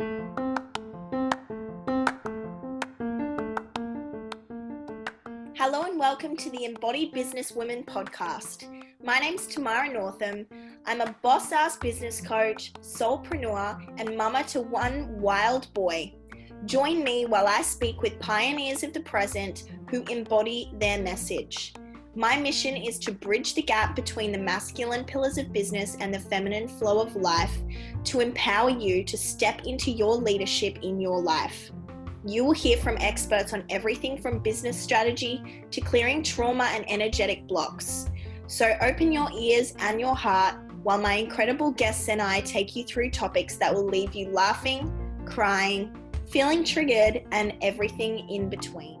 Hello and welcome to the Embodied Business Women podcast. My name's Tamara Northam. I'm a boss ass business coach, soulpreneur, and mama to one wild boy. Join me while I speak with pioneers of the present who embody their message. My mission is to bridge the gap between the masculine pillars of business and the feminine flow of life to empower you to step into your leadership in your life. You will hear from experts on everything from business strategy to clearing trauma and energetic blocks. So open your ears and your heart while my incredible guests and I take you through topics that will leave you laughing, crying, feeling triggered, and everything in between.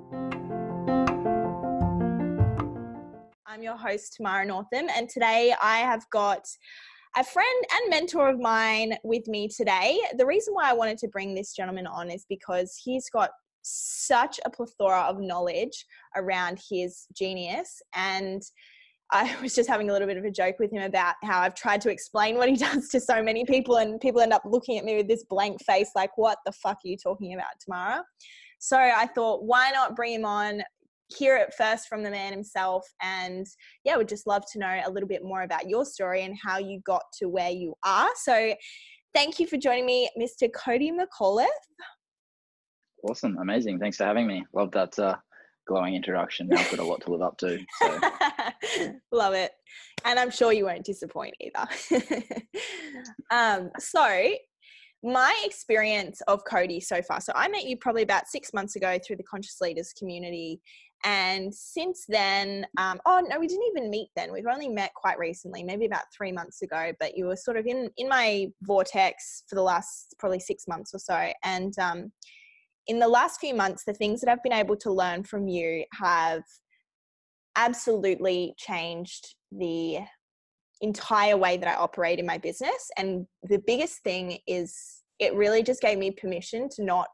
I'm your host, Tamara Northam, and today I have got a friend and mentor of mine with me today. The reason why I wanted to bring this gentleman on is because he's got such a plethora of knowledge around his genius and I was just having a little bit of a joke with him about how I've tried to explain what he does to so many people, and people end up looking at me with this blank face, like, what the fuck are you talking about, Tamara? So I thought, why not bring him on, hear it first from the man himself, and yeah, would just love to know a little bit more about your story and how you got to where you are. So thank you for joining me, Mr. Cody McAuliffe. Awesome, amazing. Thanks for having me. Love that uh, glowing introduction. Now I've got a lot to live up to. So. Love it. And I'm sure you won't disappoint either. um, so, my experience of Cody so far. So, I met you probably about six months ago through the Conscious Leaders community. And since then, um, oh no, we didn't even meet then. We've only met quite recently, maybe about three months ago. But you were sort of in in my vortex for the last probably six months or so. And um, in the last few months, the things that I've been able to learn from you have absolutely changed the entire way that I operate in my business. And the biggest thing is it really just gave me permission to not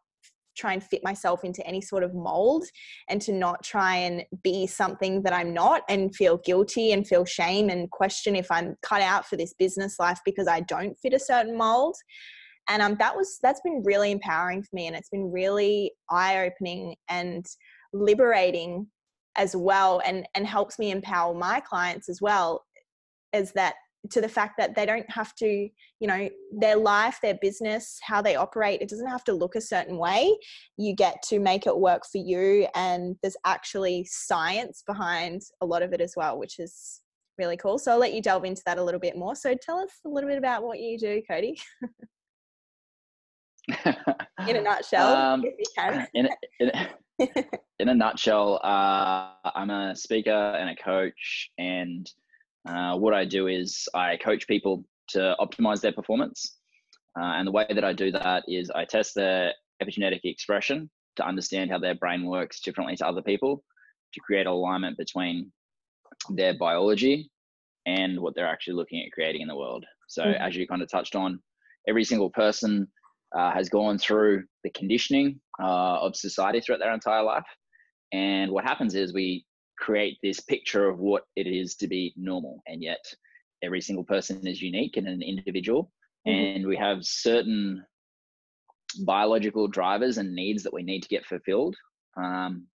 try and fit myself into any sort of mold and to not try and be something that I'm not and feel guilty and feel shame and question if I'm cut out for this business life because I don't fit a certain mold. And um, that was that's been really empowering for me and it's been really eye-opening and liberating as well and and helps me empower my clients as well is that to the fact that they don't have to you know their life their business how they operate it doesn't have to look a certain way. You get to make it work for you and there's actually science behind a lot of it as well which is really cool. So i'll let you delve into that a little bit more. So tell us a little bit about what you do cody. In a nutshell, um, if you can. in, in, in a nutshell, uh, I'm a speaker and a coach, and uh, what I do is I coach people to optimize their performance. Uh, and the way that I do that is I test their epigenetic expression to understand how their brain works differently to other people to create alignment between their biology and what they're actually looking at creating in the world. So, mm-hmm. as you kind of touched on, every single person uh, has gone through the conditioning uh, of society throughout their entire life. And what happens is we create this picture of what it is to be normal. And yet, every single person is unique and an individual. Mm-hmm. And we have certain biological drivers and needs that we need to get fulfilled um,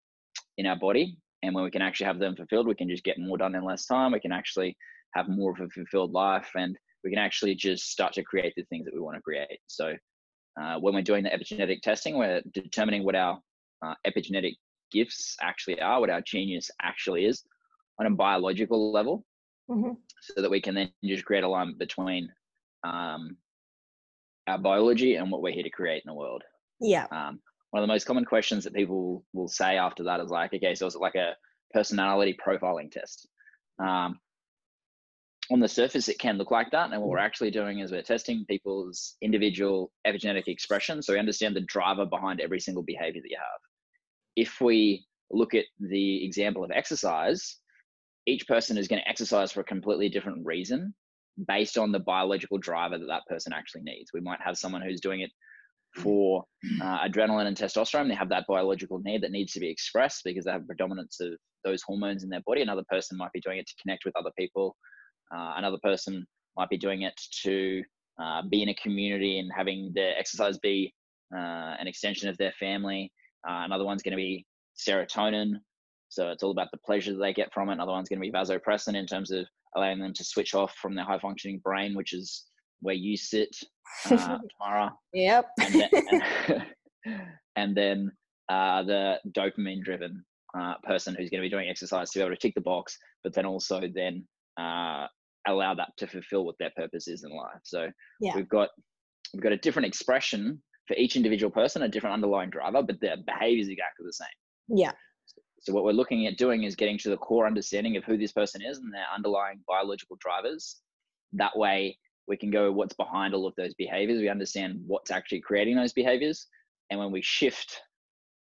in our body. And when we can actually have them fulfilled, we can just get more done in less time. We can actually have more of a fulfilled life and we can actually just start to create the things that we want to create. So uh, when we're doing the epigenetic testing, we're determining what our uh, epigenetic gifts actually are, what our genius actually is on a biological level, mm-hmm. so that we can then just create alignment between um, our biology and what we're here to create in the world. Yeah. Um, one of the most common questions that people will say after that is like, okay, so it's like a personality profiling test. Um, on the surface, it can look like that. And what we're actually doing is we're testing people's individual epigenetic expression. So we understand the driver behind every single behavior that you have. If we look at the example of exercise, each person is going to exercise for a completely different reason based on the biological driver that that person actually needs. We might have someone who's doing it for uh, adrenaline and testosterone. They have that biological need that needs to be expressed because they have predominance of those hormones in their body. Another person might be doing it to connect with other people uh, another person might be doing it to uh, be in a community and having their exercise be uh, an extension of their family. Uh, another one's going to be serotonin. So it's all about the pleasure that they get from it. Another one's going to be vasopressin in terms of allowing them to switch off from their high functioning brain, which is where you sit, uh, Tamara. Yep. And then, and then uh, the dopamine driven uh, person who's going to be doing exercise to be able to tick the box, but then also then uh, allow that to fulfill what their purpose is in life. So yeah. we've got we've got a different expression for each individual person, a different underlying driver, but their behavior is exactly the same. Yeah. So what we're looking at doing is getting to the core understanding of who this person is and their underlying biological drivers. That way we can go what's behind all of those behaviors. We understand what's actually creating those behaviors. And when we shift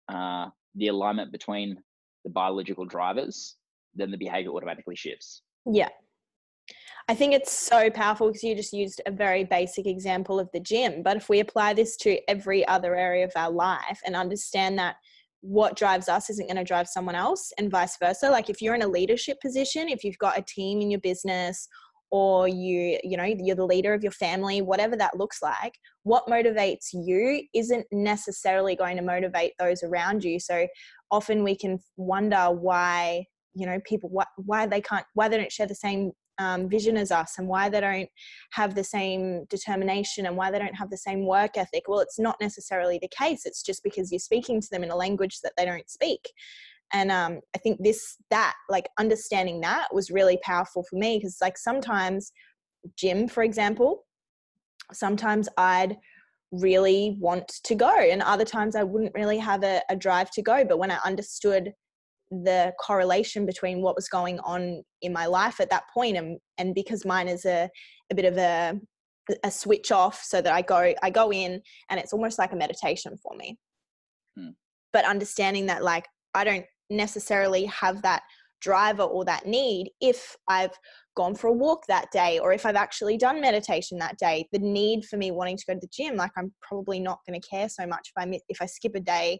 uh, the alignment between the biological drivers, then the behavior automatically shifts. Yeah. I think it's so powerful because you just used a very basic example of the gym. But if we apply this to every other area of our life and understand that what drives us isn't going to drive someone else and vice versa like if you're in a leadership position if you've got a team in your business or you you know you're the leader of your family whatever that looks like what motivates you isn't necessarily going to motivate those around you so often we can wonder why you know people why, why they can't why they don't share the same um, vision as us and why they don't have the same determination and why they don't have the same work ethic. Well it's not necessarily the case. It's just because you're speaking to them in a language that they don't speak. And um, i think this that like understanding that was really powerful for me because like sometimes gym for example sometimes i'd really want to go and other times i wouldn't really have a, a drive to go. But when i understood the correlation between what was going on in my life at that point and and because mine is a a bit of a a switch off so that I go I go in and it's almost like a meditation for me. Hmm. But understanding that like I don't necessarily have that driver or that need if I've gone for a walk that day or if I've actually done meditation that day the need for me wanting to go to the gym like I'm probably not going to care so much if I if I skip a day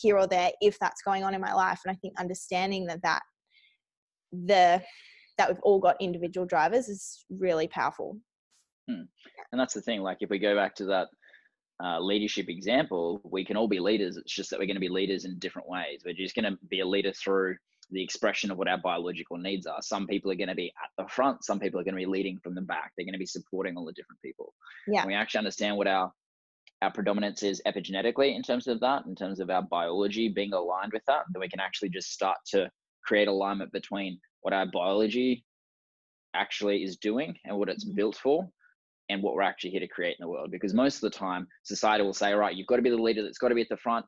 here or there if that's going on in my life and i think understanding that that the that we've all got individual drivers is really powerful hmm. and that's the thing like if we go back to that uh, leadership example we can all be leaders it's just that we're going to be leaders in different ways we're just going to be a leader through the expression of what our biological needs are. Some people are going to be at the front, some people are going to be leading from the back. They're going to be supporting all the different people. Yeah. And we actually understand what our our predominance is epigenetically in terms of that, in terms of our biology being aligned with that, then we can actually just start to create alignment between what our biology actually is doing and what it's mm-hmm. built for and what we're actually here to create in the world. Because most of the time, society will say, right, you've got to be the leader that's got to be at the front,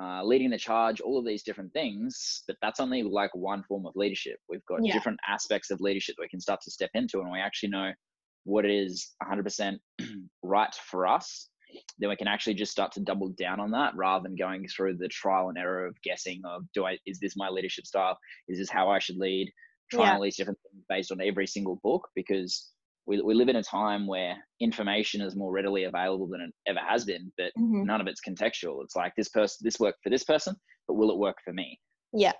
uh, leading the charge, all of these different things. But that's only like one form of leadership. We've got yeah. different aspects of leadership that we can start to step into, and we actually know what is 100% right for us then we can actually just start to double down on that rather than going through the trial and error of guessing of do I is this my leadership style? Is this how I should lead? Trying yeah. all these different things based on every single book because we, we live in a time where information is more readily available than it ever has been, but mm-hmm. none of it's contextual. It's like this person, this worked for this person, but will it work for me? Yeah.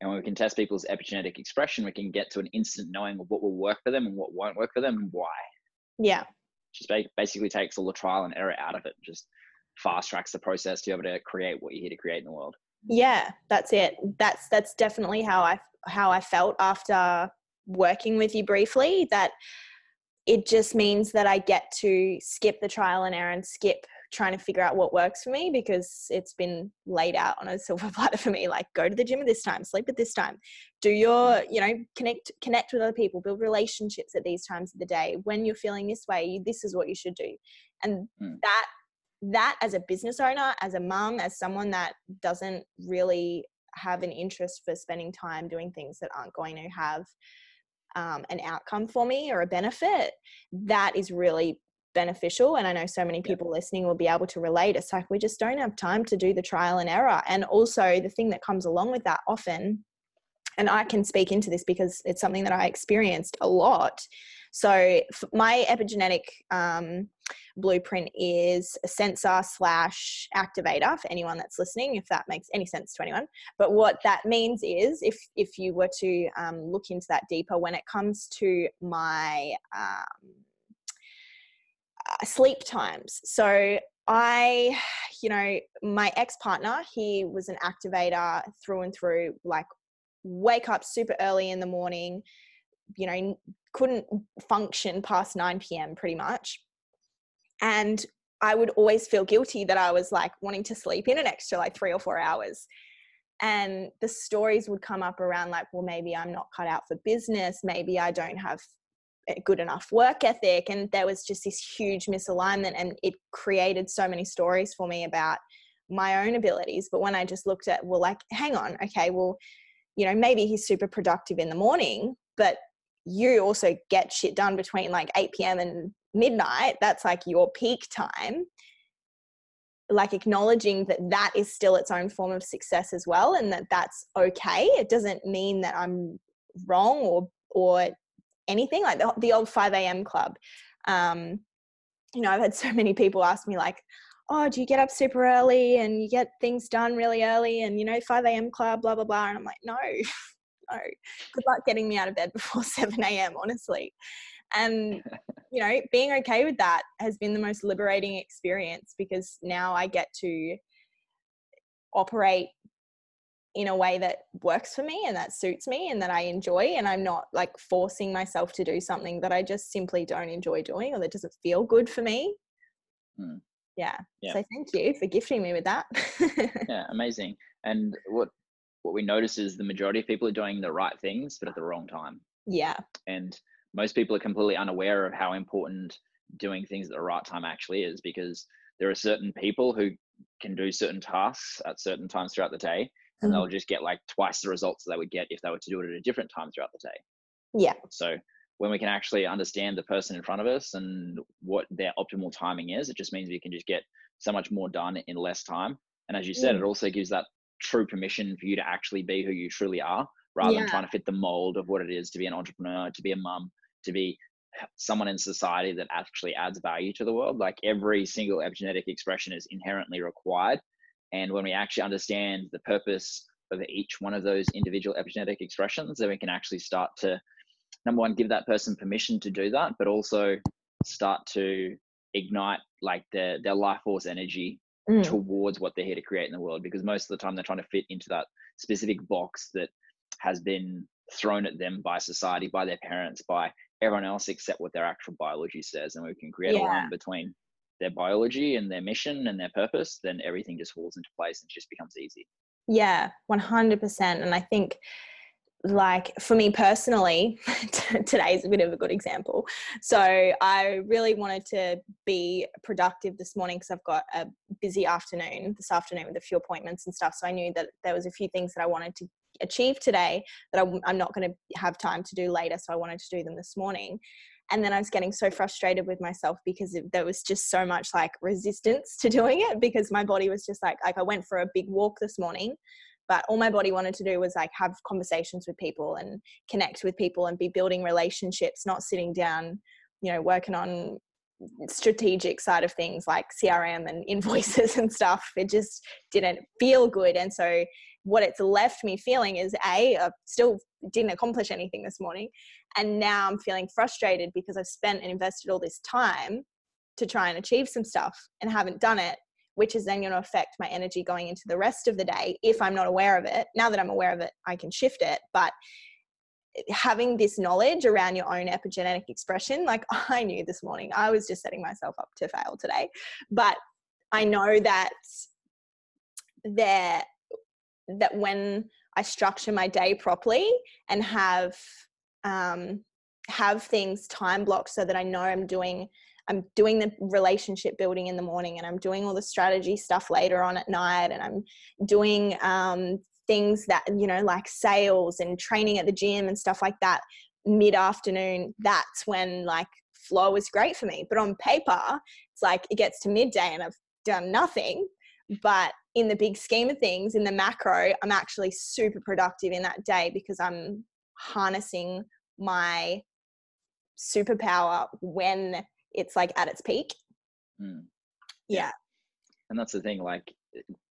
And when we can test people's epigenetic expression, we can get to an instant knowing of what will work for them and what won't work for them and why. Yeah just basically takes all the trial and error out of it just fast tracks the process to be able to create what you're here to create in the world. Yeah that's it. That's that's definitely how i how i felt after working with you briefly that it just means that i get to skip the trial and error and skip trying to figure out what works for me because it's been laid out on a silver platter for me like go to the gym at this time sleep at this time do your you know connect connect with other people build relationships at these times of the day when you're feeling this way this is what you should do and mm. that that as a business owner as a mum as someone that doesn't really have an interest for spending time doing things that aren't going to have um, an outcome for me or a benefit that is really beneficial and i know so many people yeah. listening will be able to relate. It's like we just don't have time to do the trial and error. And also the thing that comes along with that often and i can speak into this because it's something that i experienced a lot. So my epigenetic um, blueprint is a sensor slash activator for anyone that's listening if that makes any sense to anyone. But what that means is if if you were to um, look into that deeper when it comes to my um, sleep times. So I you know, my ex partner, he was an activator through and through, like, wake up super early in the morning, you know, couldn't function past 9 p.m. pretty much. And I would always feel guilty that I was like wanting to sleep in an extra like three or four hours. And the stories would come up around like, well, maybe I'm not cut out for business. Maybe I don't have good enough work ethic. And there was just this huge misalignment. And it created so many stories for me about my own abilities. But when I just looked at, well, like, hang on, okay, well, you know, maybe he's super productive in the morning, but you also get shit done between like 8 p.m. and midnight. That's like your peak time. Like acknowledging that that is still its own form of success as well, and that that's okay. It doesn't mean that I'm wrong or or anything like the, the old 5 a.m. club. Um, you know, I've had so many people ask me like, oh, do you get up super early and you get things done really early and, you know, 5 a.m. club, blah, blah, blah. And I'm like, no, no. Good luck getting me out of bed before 7 a.m., honestly. And, you know, being okay with that has been the most liberating experience because now I get to operate in a way that works for me and that suits me and that I enjoy. And I'm not like forcing myself to do something that I just simply don't enjoy doing or that doesn't feel good for me. Hmm yeah. yeah. So thank you for gifting me with that. yeah, amazing. And what what we notice is the majority of people are doing the right things, but at the wrong time. Yeah. And most people are completely unaware of how important doing things at the right time actually is because there are certain people who can do certain tasks at certain times throughout the day and mm-hmm. they'll just get like twice the results they would get if they were to do it at a different time throughout the day. Yeah. So when we can actually understand the person in front of us and what their optimal timing is, it just means we can just get so much more done in less time. And as you said, mm. it also gives that true permission for you to actually be who you truly are rather yeah. than trying to fit the mold of what it is to be an entrepreneur, to be a mum, to be someone in society that actually adds value to the world. Like every single epigenetic expression is inherently required. And when we actually understand the purpose of each one of those individual epigenetic expressions, then we can actually start to number one, give that person permission to do that, but also start to ignite like their their life force energy mm. towards what they're here to create in the world. Because most of the time they're trying to fit into that specific box that has been thrown at them by society, by their parents, by everyone else except what their actual biology says. And we can create yeah. a line between their biology and their mission and their purpose, then everything just falls into place and just becomes easy. Yeah, 100%. And I think like for me personally today is a bit of a good example so i really wanted to be productive this morning because i've got a busy afternoon this afternoon with a few appointments and stuff so i knew that there was a few things that i wanted to achieve today that i'm not going to have time to do later so i wanted to do them this morning and then i was getting so frustrated with myself because there was just so much like resistance to doing it because my body was just like like i went for a big walk this morning but all my body wanted to do was like have conversations with people and connect with people and be building relationships not sitting down you know working on strategic side of things like crm and invoices and stuff. It just didn't feel good and so what it's left me feeling is a I still didn't accomplish anything this morning and now i'm feeling frustrated because i've spent and invested all this time to try and achieve some stuff and haven't done it which is then going to affect my energy going into the rest of the day if I'm not aware of it. Now that I'm aware of it, I can shift it. But having this knowledge around your own epigenetic expression, like I knew this morning, I was just setting myself up to fail today. But I know that there that when I structure my day properly and have um, have things time blocked so that I know I'm doing I'm doing the relationship building in the morning and I'm doing all the strategy stuff later on at night and I'm doing um, things that, you know, like sales and training at the gym and stuff like that mid afternoon. That's when like flow is great for me. But on paper, it's like it gets to midday and I've done nothing. But in the big scheme of things, in the macro, I'm actually super productive in that day because I'm harnessing my superpower when it's like at its peak. Mm. Yeah. And that's the thing, like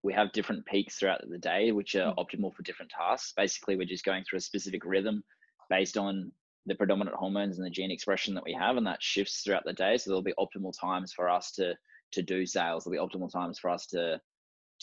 we have different peaks throughout the day, which are mm. optimal for different tasks. Basically, we're just going through a specific rhythm based on the predominant hormones and the gene expression that we have, and that shifts throughout the day. So there'll be optimal times for us to to do sales There'll be optimal times for us to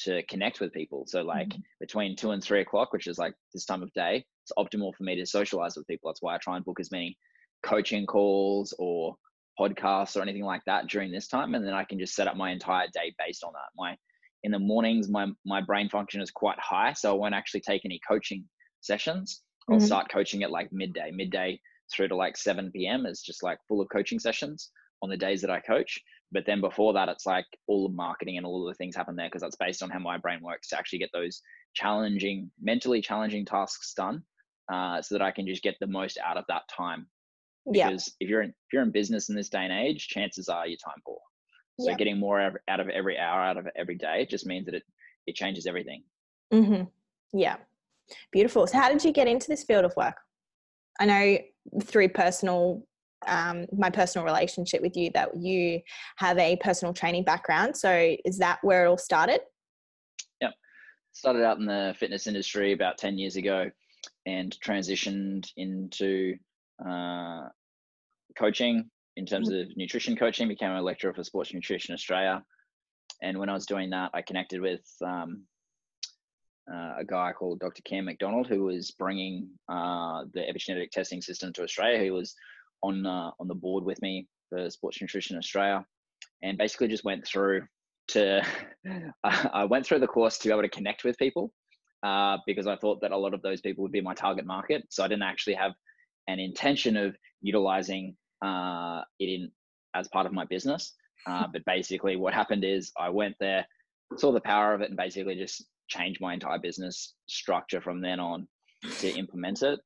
to connect with people. So like mm-hmm. between two and three o'clock, which is like this time of day, it's optimal for me to socialize with people. That's why I try and book as many coaching calls or podcasts or anything like that during this time. And then I can just set up my entire day based on that. My in the mornings, my my brain function is quite high. So I won't actually take any coaching sessions. I'll mm-hmm. start coaching at like midday, midday through to like 7 p.m. is just like full of coaching sessions on the days that I coach. But then before that, it's like all the marketing and all of the things happen there because that's based on how my brain works to actually get those challenging, mentally challenging tasks done, uh, so that I can just get the most out of that time. Because yeah. if you're in if you're in business in this day and age, chances are you're time poor. So yeah. getting more out of every hour, out of every day, just means that it it changes everything. Mm-hmm. Yeah, beautiful. So, how did you get into this field of work? I know through personal um, my personal relationship with you that you have a personal training background. So is that where it all started? Yep. Started out in the fitness industry about 10 years ago and transitioned into uh, coaching in terms mm-hmm. of nutrition coaching, became a lecturer for Sports Nutrition Australia. And when I was doing that, I connected with um, uh, a guy called Dr. Cam McDonald, who was bringing uh, the epigenetic testing system to Australia. He was on uh, on the board with me for Sports Nutrition Australia, and basically just went through to I went through the course to be able to connect with people uh, because I thought that a lot of those people would be my target market. So I didn't actually have an intention of utilizing uh, it in as part of my business. Uh, but basically, what happened is I went there, saw the power of it, and basically just changed my entire business structure from then on to implement it.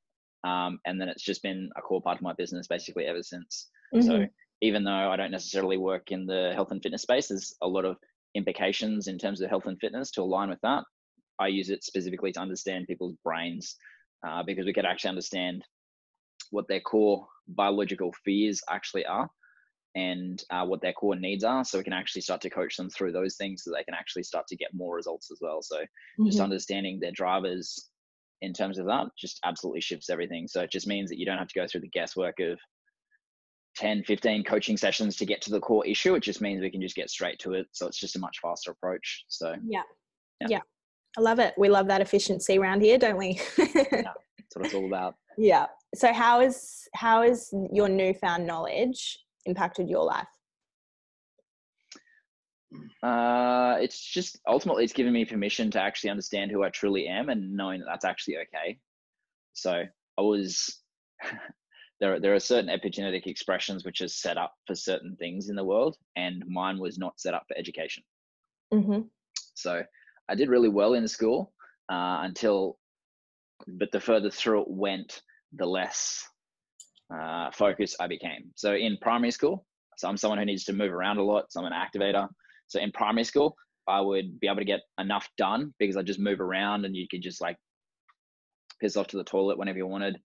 Um, and then it's just been a core part of my business basically ever since. Mm-hmm. So even though I don't necessarily work in the health and fitness space, there's a lot of implications in terms of health and fitness to align with that. I use it specifically to understand people's brains uh, because we can actually understand what their core biological fears actually are and uh, what their core needs are so we can actually start to coach them through those things so they can actually start to get more results as well so mm-hmm. just understanding their drivers in terms of that just absolutely shifts everything. So it just means that you don't have to go through the guesswork of 10 15 coaching sessions to get to the core issue. It just means we can just get straight to it. So it's just a much faster approach. So yeah. yeah, yeah. i love it. We love that efficiency around here don't we? Yeah, that's what it's all about. Yeah. So how is how is your newfound knowledge impacted your life? Uh, it's just ultimately it's given me permission to actually understand who I truly am and knowing that that's actually okay. So I was there. There are certain epigenetic expressions which are set up for certain things in the world, and mine was not set up for education. Mm-hmm. So I did really well in school uh, until, but the further through it went, the less uh, focus I became. So in primary school, so I'm someone who needs to move around a lot. So I'm an activator. So in primary school, I would be able to get enough done because I just move around and you could just like piss off to the toilet whenever you wanted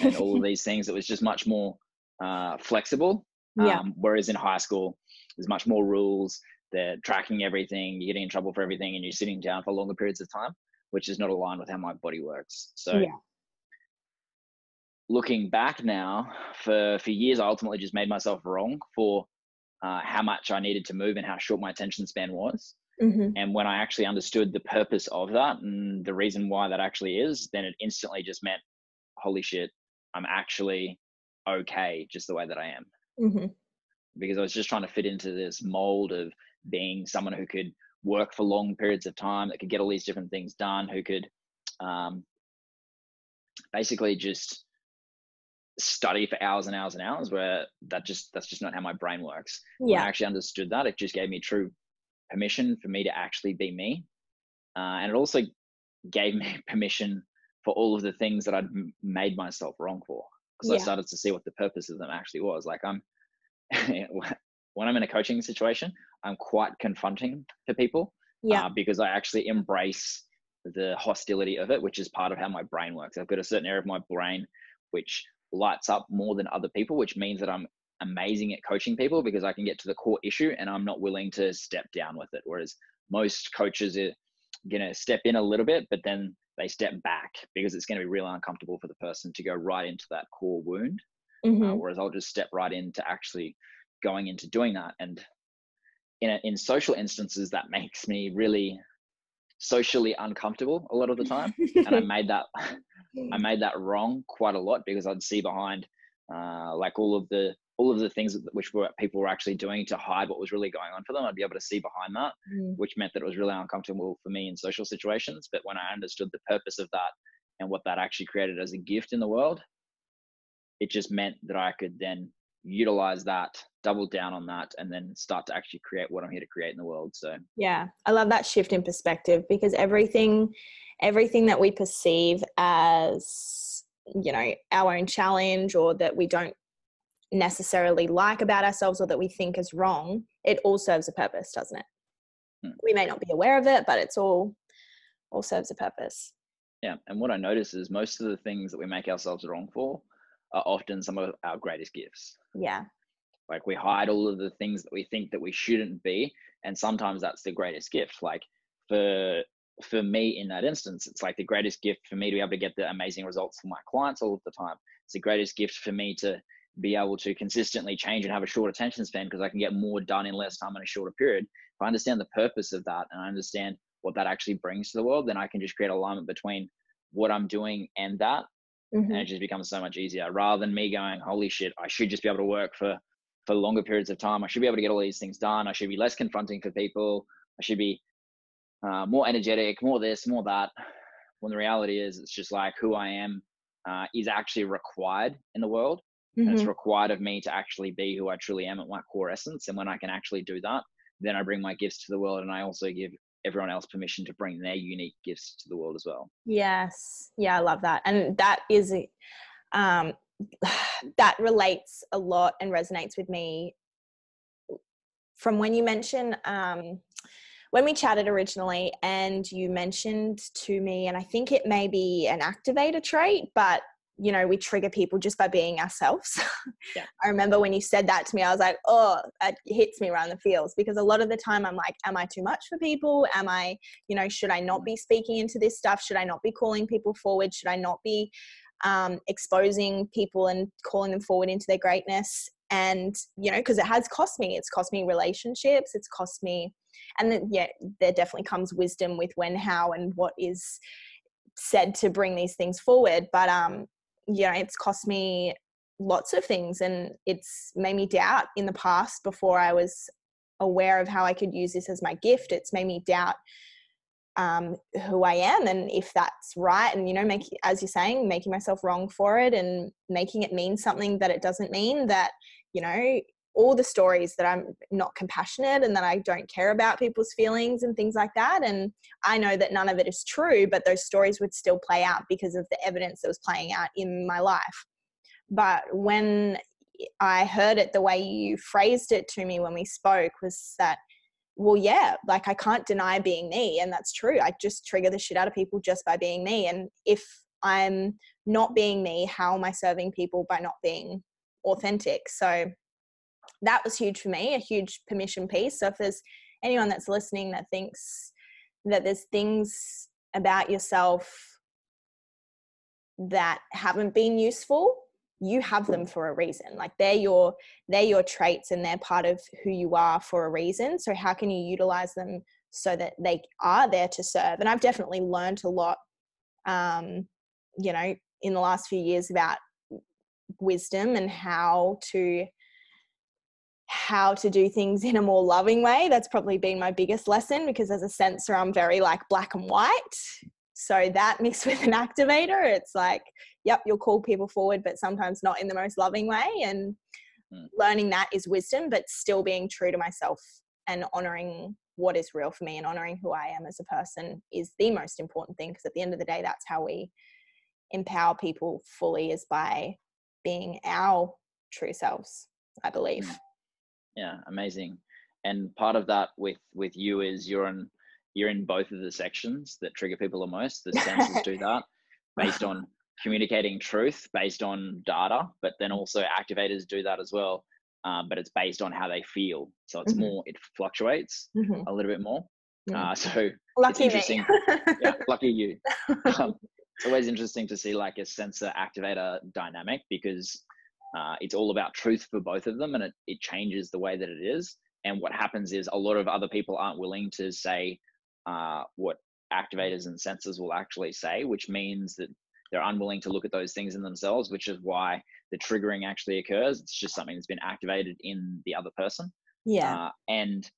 and all of these things. It was just much more uh, flexible. Yeah. Um, whereas in high school, there's much more rules. They're tracking everything. You're getting in trouble for everything, and you're sitting down for longer periods of time, which is not aligned with how my body works. So yeah looking back now, for for years, I ultimately just made myself wrong for uh, how much I needed to move and how short my attention span was. Mm-hmm. And when I actually understood the purpose of that and the reason why that actually is, then it instantly just meant, holy shit, I'm actually okay just the way that I am. Mm-hmm. Because I was just trying to fit into this mold of being someone who could work for long periods of time, that could get all these different things done, who could um, basically just study for hours and hours and hours where that just that's just not how my brain works yeah. when i actually understood that it just gave me true permission for me to actually be me uh, and it also gave me permission for all of the things that i'd made myself wrong for because yeah. i started to see what the purpose of them actually was like i'm when i'm in a coaching situation i'm quite confronting to people yeah. Uh, because i actually embrace the hostility of it which is part of how my brain works i've got a certain area of my brain which lights up more than other people, which means that I'm amazing at coaching people because I can get to the core issue and I'm not willing to step down with it. Whereas most coaches are going to step in a little bit, but then they step back because it's going to be really uncomfortable for the person to go right into that core wound. Uh, mm-hmm. Uh, whereas I'll just step right into actually going into doing that. And in a, in social instances that makes me really socially uncomfortable a lot of the time and i made that i made that wrong quite a lot because i'd see behind uh, like all of the all of the things which were, people were actually doing to hide what was really going on for them i'd be able to see behind that mm. which meant that it was really uncomfortable for me in social situations but when i understood the purpose of that and what that actually created as a gift in the world it just meant that i could then utilize that double down on that and then start to actually create what i'm here to create in the world so. Yeah i love that shift in perspective because everything everything that we perceive as you know our own challenge or that we don't necessarily like about ourselves or that we think is wrong it all serves a purpose doesn't it? Hmm. we may not be aware of it but it's all all serves a purpose. Yeah and what i notice is most of the things that we make ourselves wrong for are often some of our greatest gifts. Yeah. Like we hide all of the things that we think that we shouldn't be. And sometimes that's the greatest gift. Like for for me in that instance, it's like the greatest gift for me to be able to get the amazing results for my clients all of the time. It's the greatest gift for me to be able to consistently change and have a short attention span because I can get more done in less time in a shorter period. If I understand the purpose of that and I understand what that actually brings to the world, then I can just create alignment between what I'm doing and that mm-hmm. and it just becomes so much easier rather than me going holy shit i should just be able to work for for longer periods of time i should be able to get all these things done i should be less confronting for people i should be uh, more energetic more this more that when the reality is it's just like who i am uh, is actually required in the world mm-hmm. and it's mm-hmm. required of me to actually be who i truly am at my core essence and when i can actually do that then i bring my gifts to the world and i also give everyone else permission to bring their unique gifts to the world as well. Yes. Yeah, I love that. And that is um that relates a lot and resonates with me from when you mentioned um when we chatted originally and you mentioned to me and I think it may be an activator trait but you know we trigger people just by being ourselves. Yeah. i remember when you said that to me i was like oh it hits me around the feels because a lot of the time i'm like am i too much for people? Am i you know should i not be speaking into this stuff? Should i not be calling people forward? Should i not be um, exposing people and calling them forward into their greatness? And you know because it has cost me. It's cost me relationships. It's cost me and then yeah there definitely comes wisdom with when how and what is said to bring these things forward. But um know, it's cost me lots of things and it's made me doubt in the past before I was aware of how I could use this as my gift. It's made me doubt um, who I am and if that's right. And, you know, make, as you're saying, making myself wrong for it and making it mean something that it doesn't mean that, you know, all the stories that I'm not compassionate and that I don't care about people's feelings and things like that. And I know that none of it is true, but those stories would still play out because of the evidence that was playing out in my life. But when I heard it the way you phrased it to me when we spoke was that, well, yeah, like I can't deny being me. And that's true. I just trigger the shit out of people just by being me. And if I'm not being me, how am I serving people by not being authentic? So, that was huge for me, a huge permission piece. So if there's anyone that's listening that thinks that there's things about yourself that haven't been useful, you have them for a reason. Like they're your they're your traits and they're part of who you are for a reason. So how can you utilize them so that they are there to serve? And I've definitely learned a lot um, you know, in the last few years about wisdom and how to how to do things in a more loving way. That's probably been my biggest lesson because as a sensor, I'm very like black and white. So that mixed with an activator, it's like, yep, you'll call people forward, but sometimes not in the most loving way. And mm. learning that is wisdom, but still being true to myself and honoring what is real for me and honoring who I am as a person is the most important thing. Because at the end of the day, that's how we empower people fully is by being our true selves, I believe. Mm yeah amazing. And part of that with with you is you're in you're in both of the sections that trigger people the most the sensors do that based on communicating truth based on data but then also activators do that as well um, but it's based on how they feel. So it's mm-hmm. more it fluctuates mm-hmm. a little bit more. Mm-hmm. uh, so lucky it's interesting. Yeah lucky you. Um, it's always interesting to see like a sensor activator dynamic because uh, it's all about truth for both of them and it, it changes the way that it is and what happens is a lot of other people aren't willing to say uh, what activators and sensors will actually say, which means that they're unwilling to look at those things in themselves, which is why the triggering actually occurs. It's just something that's been activated in the other person. Yeah. Uh, and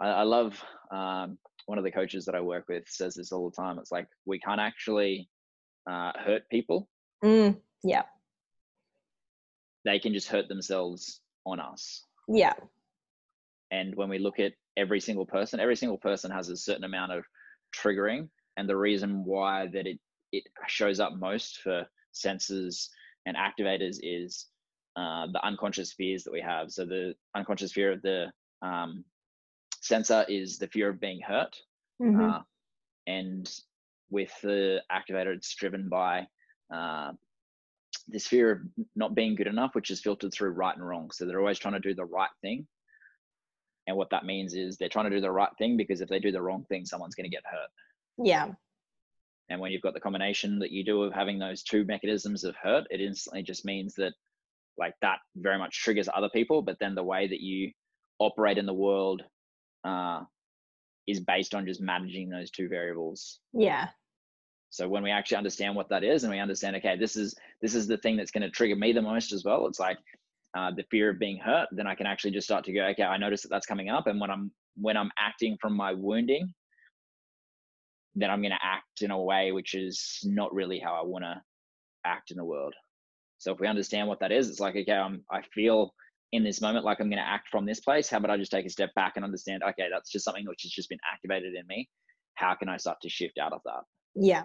I, I love um, one of the coaches that I work with says this all the time. It's like we can't actually uh, hurt people. Mm, yeah. They can just hurt themselves on us. Yeah. And when we look at every single person, every single person has a certain amount of triggering. And the reason why that it, it shows up most for sensors and activators is uh, the unconscious fears that we have. So the unconscious fear of the um, sensor is the fear of being hurt. Mm-hmm. Uh, and with the activator, it's driven by uh, this fear of not being good enough, which is filtered through right and wrong. So they're always trying to do the right thing. And what that means is they're trying to do the right thing because if they do the wrong thing, someone's going to get hurt. Yeah. And when you've got the combination that you do of having those two mechanisms of hurt, it instantly just means that like that very much triggers other people. But then the way that you operate in the world uh, is based on just managing those two variables. Yeah. So when we actually understand what that is, and we understand, okay, this is this is the thing that's going to trigger me the most as well. It's like uh, the fear of being hurt. Then I can actually just start to go, okay, I notice that that's coming up, and when I'm when I'm acting from my wounding, then I'm going to act in a way which is not really how I want to act in the world. So if we understand what that is, it's like, okay, I'm, I feel in this moment like I'm going to act from this place. How about I just take a step back and understand, okay, that's just something which has just been activated in me. How can I start to shift out of that? Yeah.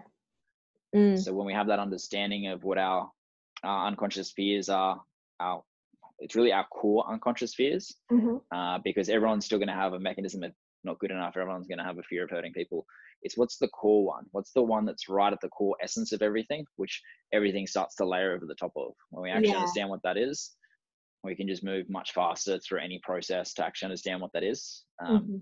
Mm. So when we have that understanding of what our, our unconscious fears are, our it's really our core unconscious fears, mm-hmm. uh, because everyone's still going to have a mechanism of not good enough. Everyone's going to have a fear of hurting people. It's what's the core one? What's the one that's right at the core essence of everything, which everything starts to layer over the top of. When we actually Yeah. understand what that is, we can just move much faster through any process to actually understand what that is. Um, Mhm.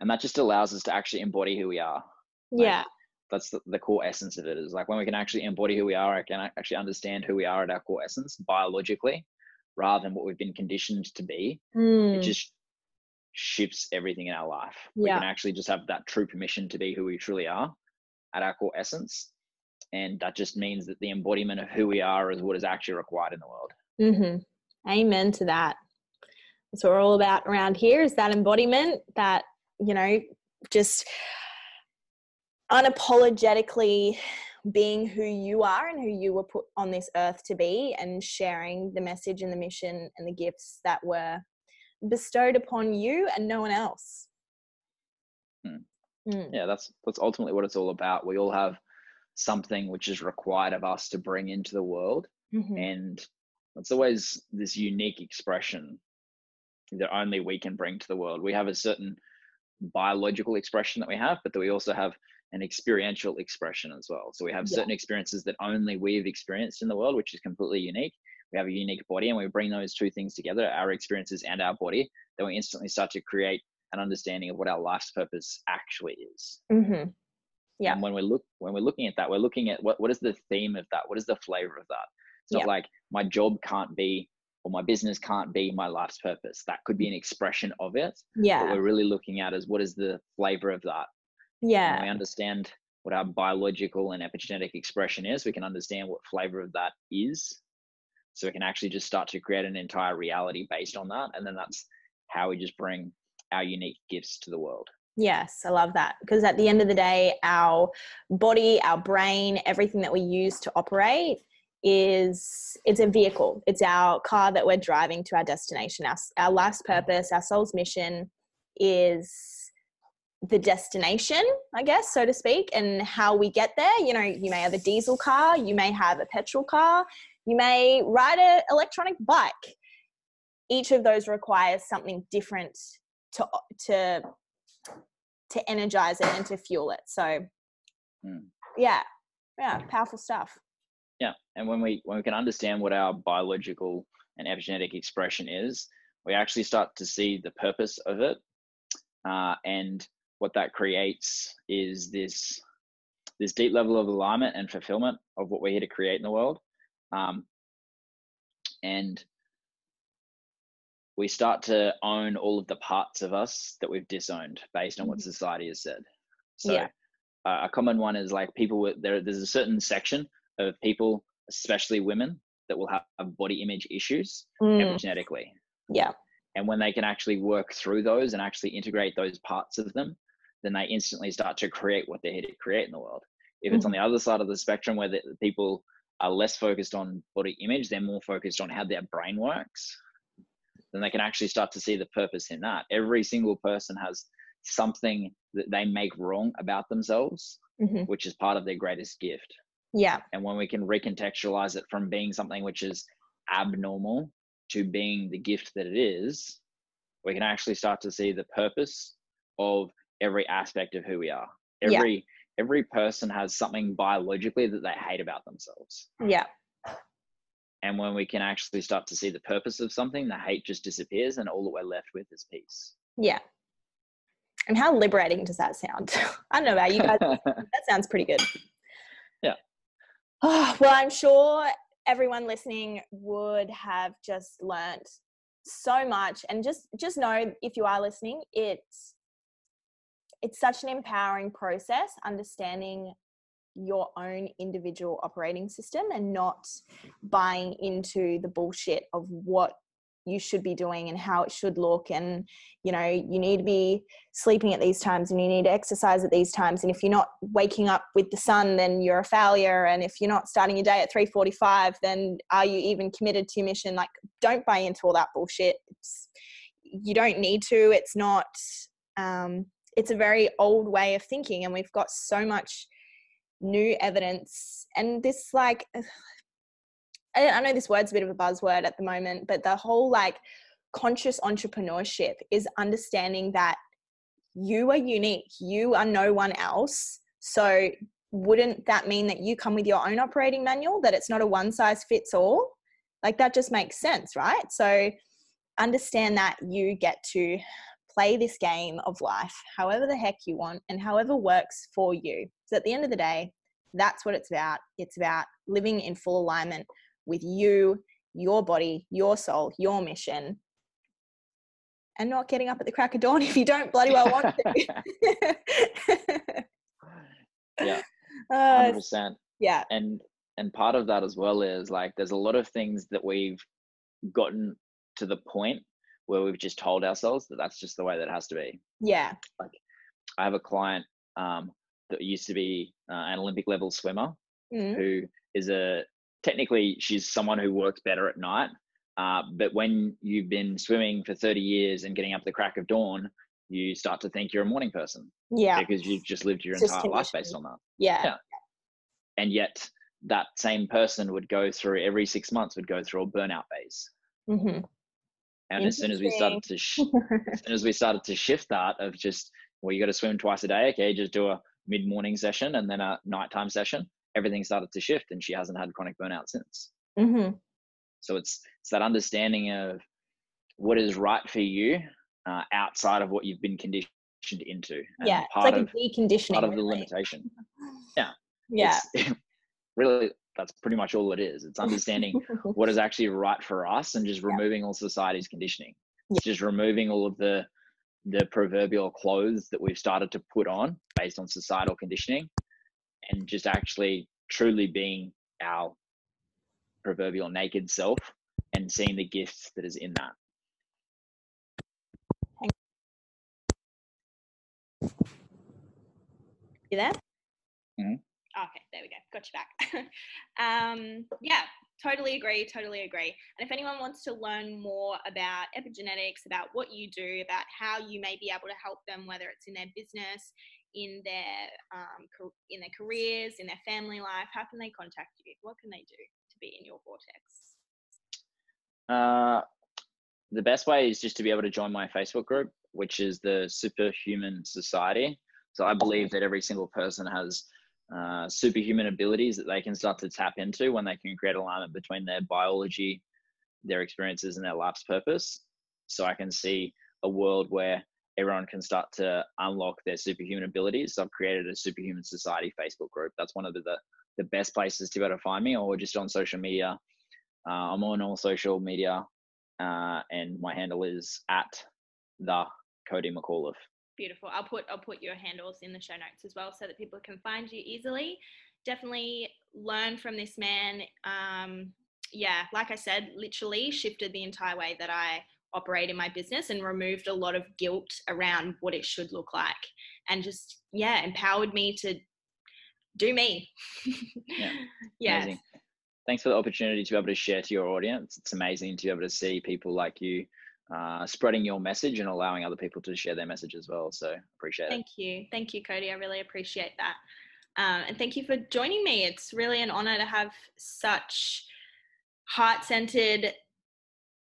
And that just allows us to actually embody who we are. like, Yeah. That's the, the core essence of it is like when we can actually embody who we are, I can actually understand who we are at our core essence biologically rather than what we've been conditioned to be. It Mm. just shifts everything in our life. We can actually just have that true permission to be who we truly are at our core essence. And that just means that the embodiment of who we are is what is actually required in the world. Mm-hmm. Amen to that. That's what we're all about around here is that embodiment, that, you know, just unapologetically being who you are and who you were put on this earth to be and sharing the message and the mission and the gifts that were bestowed upon you and no one else. Hmm. Mm. Yeah, that's that's ultimately what it's all about. We all have something which is required of us to bring into the world. Mhm. And it's always this unique expression that only we can bring to the world. We have a certain biological expression that we have, but that we also have an experiential expression as well. So we have Yeah. certain experiences that only we've experienced in the world, which is completely unique. We have a unique body, and we bring those two things together, our experiences and our body, then we instantly start to create an understanding of what our life's purpose actually is. Mhm. Yeah. And when we look when we're looking at that, we're looking at what, what is the theme of that? What is the flavor of that? It's not Yeah. like my job can't be or my business can't be my life's purpose. That could be an expression of it. Yeah. What we're really looking at is what is the flavor of that. Yeah. we understand what our biological and epigenetic expression is, we can understand what flavor of that is. So we can actually just start to create an entire reality based on that. And then that's how we just bring our unique gifts to the world. Yes, I love that because at the end of the day, our body, our brain, everything that we use to operate is it's a vehicle. It's our car that we're driving to our destination. Our, our life's purpose, our soul's mission is the destination, I guess, so to speak, and how we get there. You know, you may have a diesel car, you may have a petrol car, you may ride an electronic bike. Each of those requires something different to to to energize it and to fuel it. So, Mm. yeah, yeah, powerful stuff. Yeah, and when we when we can understand what our biological and epigenetic expression is, we actually start to see the purpose of it, uh, and what that creates is this this deep level of alignment and fulfillment of what we're here to create in the world, um, and we start to own all of the parts of us that we've disowned based on what Mhm. society has said. So Yeah. uh, a common one is like people with there. There's a certain section of people, especially women, that will have, body image issues Mm, epigenetically. yeah. And when they can actually work through those and actually integrate those parts of them, then they instantly start to create what they're here to create in the world. If it's on the other side of the spectrum where the, people are less focused on body image, they're more focused on how their brain works, then they can actually start to see the purpose in that. Every single person has something that they make wrong about themselves, hmm which is part of their greatest gift. Yeah. And when we can recontextualize it from being something which is abnormal to being the gift that it is, we can actually start to see the purpose of every aspect of who we are. Yeah. Every every person has something biologically that they hate about themselves. Yeah. And when we can actually start to see the purpose of something, the hate just disappears and all that we're left with is peace. Yeah. And how liberating does that sound? I don't know about you guys. that sounds pretty good. Yeah. Oh, well, I'm sure everyone listening would have just learnt so much and just just know if you are listening it's it's such an empowering process understanding your own individual operating system and not buying into the bullshit of what you should be doing and how it should look. And you know you need to be sleeping at these times and you need to exercise at these times. And if you're not waking up with the sun then you're a failure. And if you're not starting your day at 3:45 then are you even committed to your mission? Like don't buy into all that bullshit. It's, you don't need to. It's not um, it's a very old way of thinking and we've got so much new evidence. And this like I, know this word's a bit of a buzzword at the moment, but the whole like conscious entrepreneurship is understanding that you are unique, you are no one else. So, wouldn't that mean that you come with your own operating manual, that it's not a one size fits all? Like, that just makes sense, right? So, understand that you get to play this game of life however the heck you want and however works for you. So, at the end of the day, that's what it's about. It's about living in full alignment with you, your body, your soul, your mission, and not getting up at the crack of dawn if you don't bloody well want to. yeah, Uh, hundred percent. yeah, And and part of that as well is like there's a lot of things that we've gotten to the point where we've just told ourselves that that's just the way that it has to be. yeah, Like I have a client um, that used to be uh, an Olympic level swimmer mm, who is a technically she's someone who works better at night. Uh, but when you've been swimming for 30 years and getting up the crack of dawn, you start to think you're a morning person yeah, because you've just lived your just entire life based on that. yeah, Yeah. And yet that same person would go through every six months would go through a burnout phase. hmm And as soon as we started to sh- as soon as we started to shift that of just well you got to swim twice a day okay just do a mid morning session and then a nighttime session everything started to shift and she hasn't had chronic burnout since hmm so it's it's that understanding of what is right for you uh, outside of what you've been conditioned into and yeah. It's like of a deconditioning. part of the limitation Yeah, Yeah. really that's pretty much all it is it's understanding what is actually right for us and just Yeah. removing all society's conditioning. Yeah. It's just removing all of the the proverbial clothes that we've started to put on based on societal conditioning and just actually truly being our proverbial naked self and seeing the gifts that is in that. you there? Mhm. Okay, there we go. Got you back. um, yeah, totally agree. Totally agree. And if anyone wants to learn more about epigenetics, about what you do, about how you may be able to help them, whether it's in their business, in their um, in their careers, in their family life, how can they contact you? What can they do to be in your vortex? Uh, the best way is just to be able to join my Facebook group, which is the Superhuman Society. So I believe that every single person has uh, superhuman abilities that they can start to tap into when they can create alignment between their biology, their experiences, and their life's purpose. So I can see a world where everyone can start to unlock their superhuman abilities. So I've created a Superhuman Society Facebook group. That's one of the, the, best places to be able to find me, or just on social media. Uh, I'm on all social media uh, and my handle is at the Cody McAuliffe. Beautiful. I'll put I'll put your handles in the show notes as well, so that people can find you easily. Definitely learn from this man. Um, yeah, like I said, literally shifted the entire way that I operate in my business and removed a lot of guilt around what it should look like and just yeah empowered me to do me. Yeah, thanks for the opportunity to be able to share to your audience. It's amazing to be able to see people like you uh, spreading your message and allowing other people to share their message as well. So appreciate thank it. Thank you. Thank you cody. I really appreciate that. Um, and thank you for joining me. It's really an honor to have such heart-centered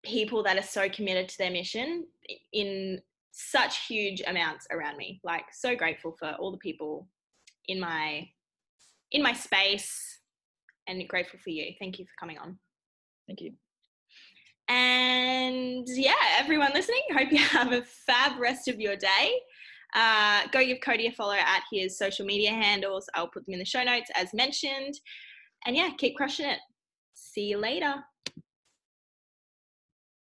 people that are so committed to their mission in such huge amounts around me. Like so grateful for all the people in my in my space and grateful for you. Thank you for coming on. Thank you. And yeah everyone listening hope you have a fab rest of your day. Uh, go give cody a follow at his social media handles. I'll put them in the show notes as mentioned. And yeah keep crushing it. See you later